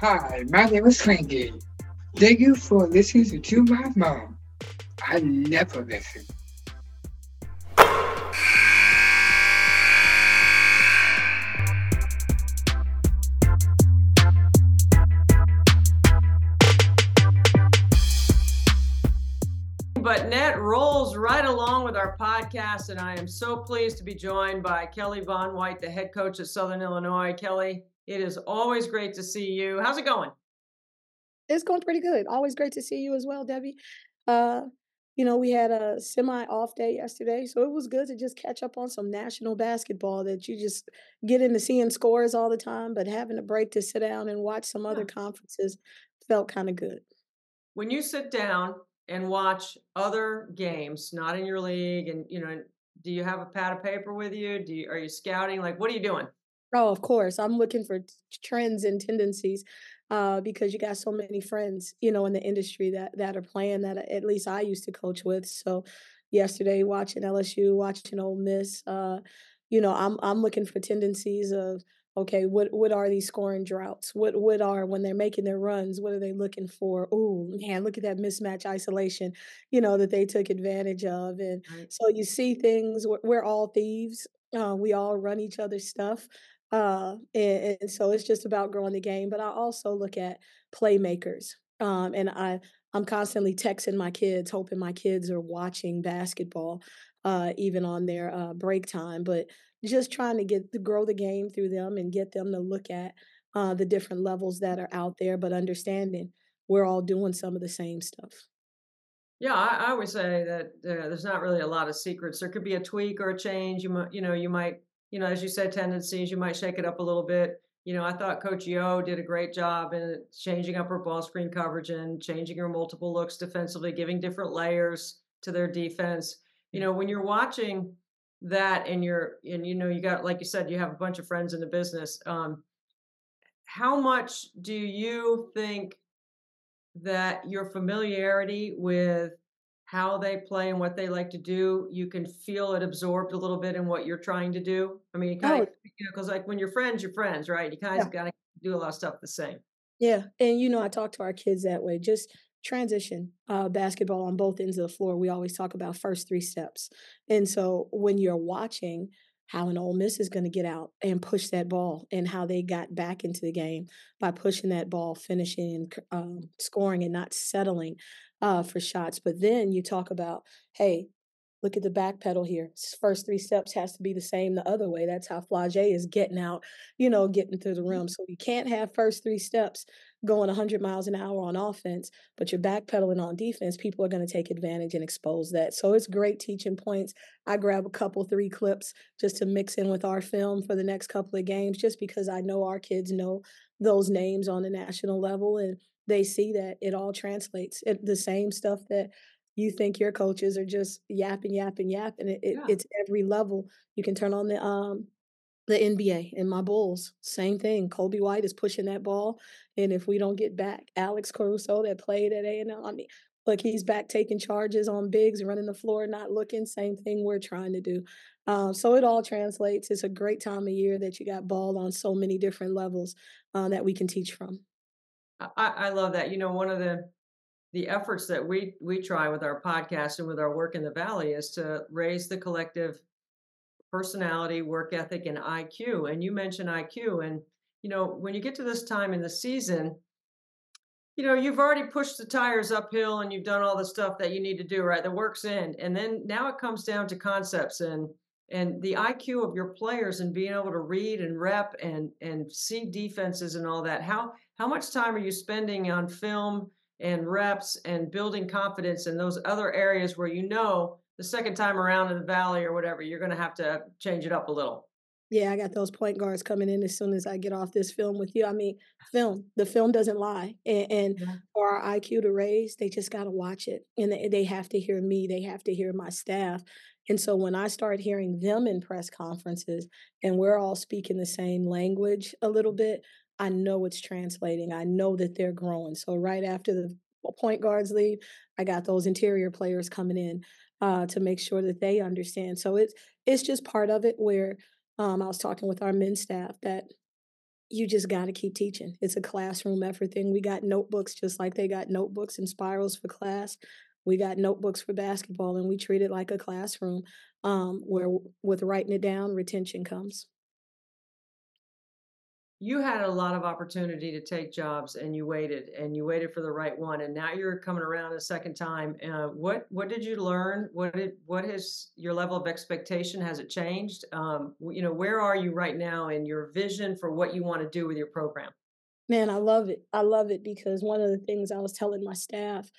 Hi, my name is Frankie. Thank you for listening to my mom. I never listen. But net rolls right along with our podcast, and I am so pleased to be joined by Kelly Bond-White, the head coach at Southern Illinois. Kelly, it is always great to see you. How's it going? It's going pretty good. Always great to see you as well, Debbie. Uh, you know, we had a semi off day yesterday, so it was good to just catch up on some national basketball that you just get into seeing scores all the time, but having a break to sit down and watch some other conferences felt kind of good. When you sit down and watch other games, not in your league, and you know, do you have a pad of paper with you? Do you are you scouting? Like, what are you doing? Oh, of course. I'm looking for t- trends and tendencies uh, because you got so many friends, you know, in the industry that that are playing that at least I used to coach with. So yesterday, watching LSU, watching Ole Miss, uh, you know, I'm I'm looking for tendencies of okay, what what are these scoring droughts? What what are when they're making their runs? What are they looking for? Oh man, look at that mismatch isolation, you know, that they took advantage of, and Right. so you see things. We're, we're all thieves. Uh, we all run each other's stuff uh, and, and so it's just about growing the game. But I also look at playmakers. Um, and I I'm constantly texting my kids, hoping my kids are watching basketball, uh, even on their uh, break time. But just trying to get to grow the game through them and get them to look at uh, the different levels that are out there, but understanding we're all doing some of the same stuff. Yeah, I, I always say that uh, there's not really a lot of secrets. There could be a tweak or a change. You might, you know, you might, you know, as you said, tendencies. You might shake it up a little bit. You know, I thought Coach Yo did a great job in changing up her ball screen coverage and changing her multiple looks defensively, giving different layers to their defense. You know, when you're watching that and you're, and you know, you got, like you said, you have a bunch of friends in the business. Um, how much do you think that your familiarity with how they play and what they like to do, you can feel it absorbed a little bit in what you're trying to do? I mean, you kind Oh, of, you know, because like when you're friends, you're friends, right? You kind yeah. of got to do a lot of stuff the same. Yeah, and you know, I talk to our kids that way. Just transition uh, basketball on both ends of the floor. We always talk about first three steps, and so when you're watching how an Ole Miss is going to get out and push that ball, and how they got back into the game by pushing that ball, finishing, and um, scoring, and not settling uh, for shots. But then you talk about, hey, Look at the back pedal here. First three steps has to be the same the other way. That's how Flau'jae is getting out, you know, getting through the rim. So you can't have first three steps going 100 miles an hour on offense, but you're backpedaling on defense. People are going to take advantage and expose that. So it's great teaching points. I grab a couple, three clips just to mix in with our film for the next couple of games, just because I know our kids know those names on the national level and they see that it all translates. It, the same stuff that you think your coaches are just yapping, yapping, yapping. It, it Yeah. it's every level. You can turn on the um the NBA and my Bulls, same thing. Coby White is pushing that ball, and if we don't get back, Alex Caruso that played at A&M, I mean, look, he's back taking charges on bigs, running the floor, not looking. Same thing we're trying to do. Um, so it all translates. It's a great time of year that you got ball on so many different levels uh, that we can teach from. I, I love that. You know, one of the the efforts that we we try with our podcast and with our work in the valley is to raise the collective personality, work ethic, and IQ. And you mentioned IQ, and you know, when you get to this time in the season, you know, you've already pushed the tires uphill and you've done all the stuff that you need to do, right? The work's in. And then now it comes down to concepts and and the IQ of your players and being able to read and rep and and see defenses and all that. How how much time are you spending on film and reps and building confidence in those other areas where you know the second time around in the valley or whatever, you're gonna have to change it up a little. Yeah, I got those point guards coming in as soon as I get off this film with you. I mean, film, the film doesn't lie. And, and Yeah. for our IQ to raise, they just got to watch it. And they, they have to hear me, they have to hear my staff. And so when I start hearing them in press conferences and we're all speaking the same language a little bit, I know it's translating. I know that they're growing. So right after the point guards leave, I got those interior players coming in uh, to make sure that they understand. So it's it's just part of it where um, I was talking with our men's staff that you just got to keep teaching. It's a classroom effort thing. We got notebooks just like they got notebooks and spirals for class. We got notebooks for basketball, and we treat it like a classroom um, where, with writing it down, retention comes. You had a lot of opportunity to take jobs, and you waited, and you waited for the right one, and now you're coming around a second time. Uh, what what did you learn? What did what has your level of expectation has it changed? Um, you know, where are you right now in your vision for what you want to do with your program? Man, I love it. I love it because one of the things I was telling my staff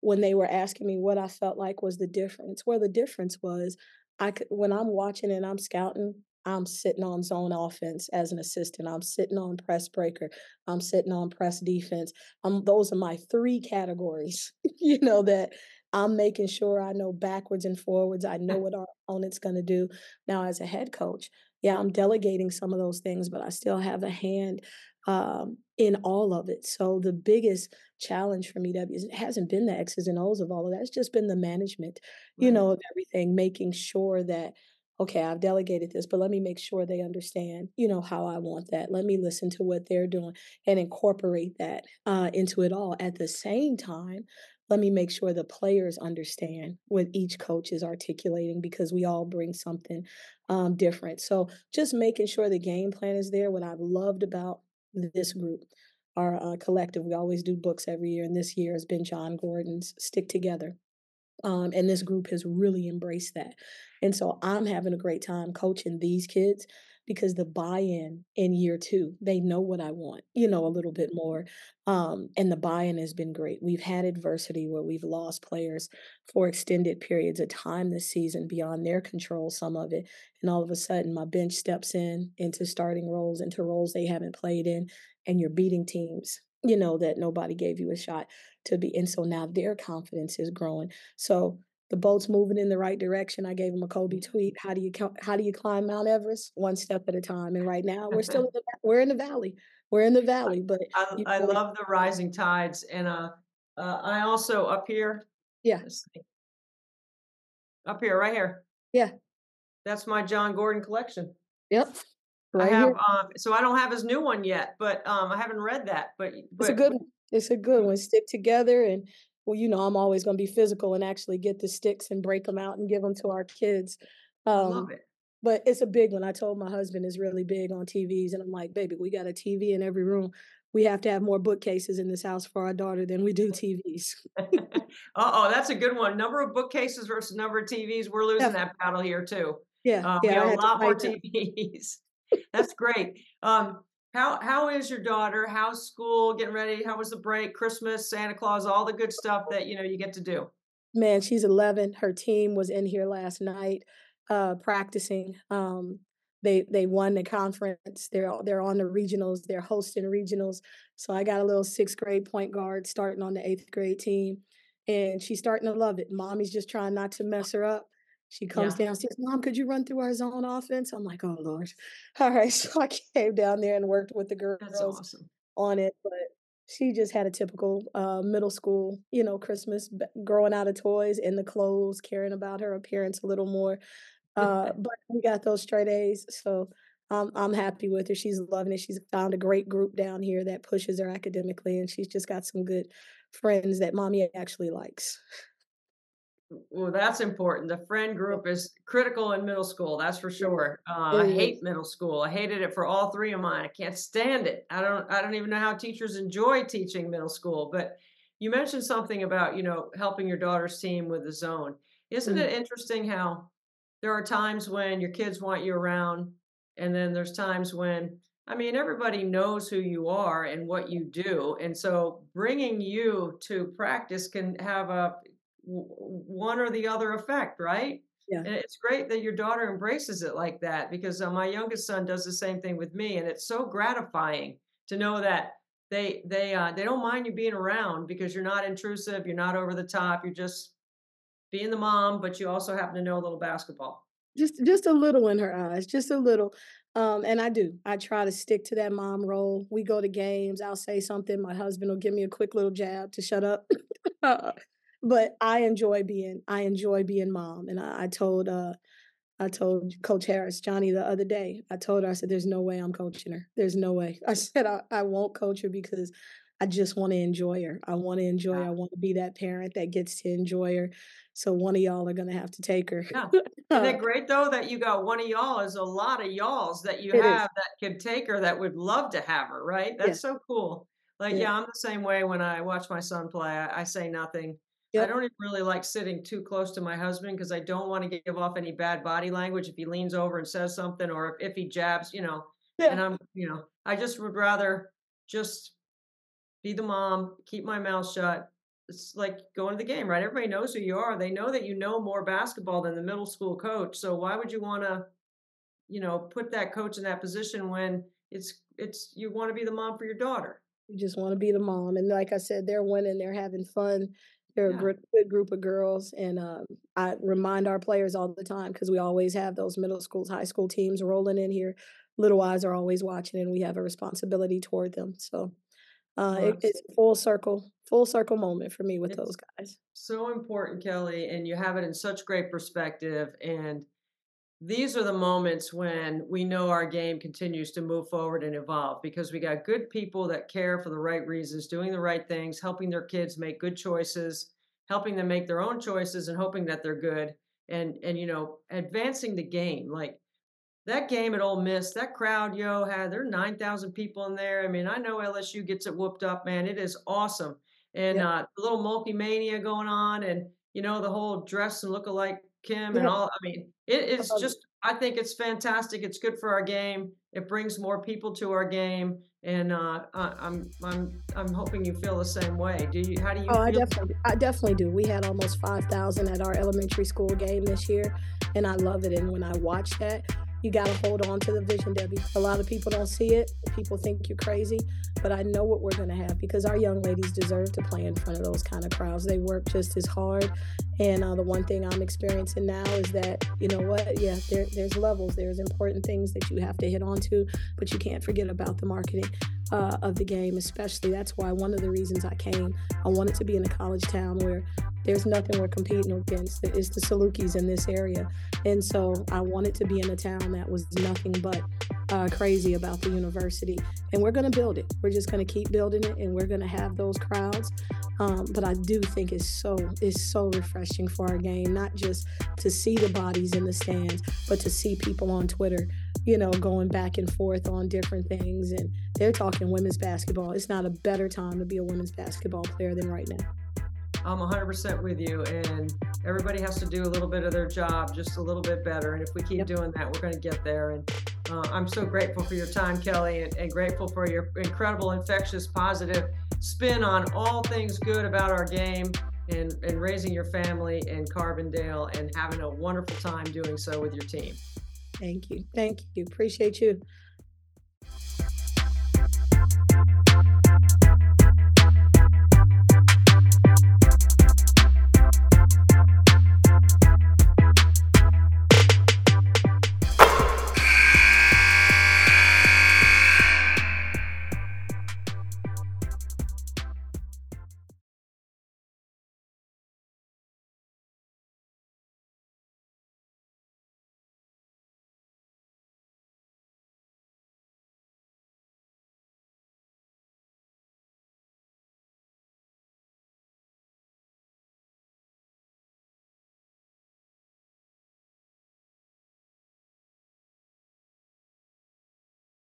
when they were asking me what I felt like was the difference, where the difference was, I could when I'm watching and I'm scouting, I'm sitting on zone offense as an assistant. I'm sitting on press breaker. I'm sitting on press defense. Um, those are my three categories, you know, that I'm making sure I know backwards and forwards. I know what our opponent's going to do. Now, as a head coach, yeah, I'm delegating some of those things, but I still have a hand um, in all of it. So the biggest challenge for me that is, it hasn't been the X's and O's of all of that. It's just been the management, you Right. know, of everything, making sure that, okay, I've delegated this, but let me make sure they understand, you know, how I want that. Let me listen to what they're doing and incorporate that uh, into it all. At the same time, let me make sure the players understand what each coach is articulating because we all bring something um, different. So just making sure the game plan is there. What I've loved about this group, our uh, collective, we always do books every year, and this year has been Jon Gordon's Stick Together. Um, and this group has really embraced that. And so I'm having a great time coaching these kids because the buy-in in year two, they know what I want, you know, a little bit more. Um, and the buy-in has been great. We've had adversity where we've lost players for extended periods of time this season beyond their control, some of it. And all of a sudden my bench steps in into starting roles, into roles they haven't played in, and you're beating teams, you know, that nobody gave you a shot to be. And so now their confidence is growing. So the boat's moving in the right direction. I gave him a Kobe tweet. How do you how do you climb Mount Everest? One step at a time. And right now we're still in the, we're in the valley. We're in the valley, but I, you I love the rising tides, and uh, uh, I also up here. yeah, Up here, right here. yeah, That's my Jon Gordon collection. yep, I have um so I don't have his new one yet, but um I haven't read that. But It's a good one. It's a good one. Stick together and well, you know, I'm always going to be physical and actually get the sticks and break them out and give them to our kids. Um, love it. but it's a big one. I told my husband is really big on TVs, and I'm like, baby, we got a TV in every room. We have to have more bookcases in this house for our daughter than we do TVs. Uh-oh, that's a good one. Number of bookcases versus number of TVs. We're losing Yeah, that battle here too. yeah, Uh, yeah. A lot more. TVs. That's great. Um, how how is your daughter? How's school? Getting ready? How was the break? Christmas, Santa Claus, all the good stuff that you know you get to do. Man, she's 11. Her team was in here last night, uh, practicing. Um, they they won the conference. They're they're on the regionals. They're hosting regionals. So I got a little sixth grade point guard starting on the eighth grade team, and she's starting to love it. Mommy's just trying not to mess her up. She comes Yeah, downstairs, Mom, could you run through our zone offense? I'm like, oh Lord. All right. So I came down there and worked with the girls awesome. on it, but she just had a typical uh, middle school, you know, Christmas, growing out of toys in the clothes, caring about her appearance a little more. Uh, but we got those straight A's, so I'm I'm happy with her. She's loving it. She's found a great group down here that pushes her academically, and she's just got some good friends that mommy actually likes. Well, that's important. The friend group is critical in middle school, that's for sure. Uh, I hate middle school. I hated it for all three of mine. I can't stand it. I don't I don't even know how teachers enjoy teaching middle school. But you mentioned something about, you know, helping your daughter's team with the zone. Isn't Mm. it interesting how there are times when your kids want you around, and then there's times when I mean, everybody knows who you are and what you do, and so bringing you to practice can have a one or the other effect, right? Yeah. And it's great that your daughter embraces it like that because uh, my youngest son does the same thing with me, and it's so gratifying to know that they they uh, they don't mind you being around because you're not intrusive, you're not over the top, you're just being the mom, but you also happen to know a little basketball. Just just a little in her eyes, just a little. Um, and I do. I try to stick to that mom role. We go to games, I'll say something, my husband will give me a quick little jab to shut up. But I enjoy being I enjoy being mom. And I, I told uh I told Coach Harris, Johnny, the other day, I told her, I said, there's no way I'm coaching her. There's no way. I said, I, I won't coach her because I just want to enjoy her. I want to enjoy her. I want to be that parent that gets to enjoy her. So one of y'all are going to have to take her. Yeah. Isn't it great though that you got one of y'all is a lot of y'alls that you It is. have that could take her that would love to have her, right? Yeah. That's so cool. Like, Yeah. yeah, I'm the same way when I watch my son play. I, I say nothing. I don't even really like sitting too close to my husband because I don't want to give off any bad body language if he leans over and says something or if, if he jabs, you know. And I'm, you know, I just would rather just be the mom, keep my mouth shut. It's like going to the game, right? Everybody knows who you are. They know that you know more basketball than the middle school coach. So why would you want to, you know, put that coach in that position when it's it's you want to be the mom for your daughter? You just want to be the mom. And like I said, they're winning, they're having fun. They're a Yeah. gr- good group of girls. And um, I remind our players all the time because we always have those middle schools, high school teams rolling in here. Little eyes are always watching, and we have a responsibility toward them. So uh, it, it's full circle, full circle moment for me with It's- those guys. so important, Kelly, and you have it in such great perspective. And these are the moments when we know our game continues to move forward and evolve because we got good people that care for the right reasons, doing the right things, helping their kids make good choices, helping them make their own choices, and hoping that they're good. And and you know, advancing the game. Like that game at Ole Miss, that crowd, yo, had there are nine thousand people in there. I mean, I know LSU gets it whooped up, man. It is awesome, and Yeah. uh, the little Mulkey mania going on, and you know the whole dress and look alike Kim and all. I mean, it is just. I think it's fantastic. It's good for our game. It brings more people to our game, and uh, I, I'm I'm I'm hoping you feel the same way. Do you? How do you Oh, I definitely, I definitely do. We had almost five thousand at our elementary school game this year, and I love it. And when I watch that, you got to hold on to the vision, Debbie. A lot of people don't see it. People think you're crazy, but I know what we're going to have because our young ladies deserve to play in front of those kind of crowds. They work just as hard. And uh, the one thing I'm experiencing now is that, you know what? Yeah, there, there's levels. There's important things that you have to hit onto, but you can't forget about the marketing uh, of the game, especially. That's why one of the reasons I came, I wanted to be in a college town where there's nothing we're competing against. It's the Salukis in this area. And so I wanted to be in a town that was nothing but uh, crazy about the university. And we're going to build it. We're just going to keep building it and we're going to have those crowds. Um, but I do think it's so it's so refreshing for our game, not just to see the bodies in the stands, but to see people on Twitter, you know, going back and forth on different things. And they're talking women's basketball. It's not a better time to be a women's basketball player than right now. I'm 100% with you, and everybody has to do a little bit of their job just a little bit better. And if we keep Yep. doing that, we're going to get there. And uh, I'm so grateful for your time, Kelly, and, and grateful for your incredible, infectious, positive spin on all things good about our game and, and raising your family in Carbondale and having a wonderful time doing so with your team. Thank you. Thank you. Appreciate you.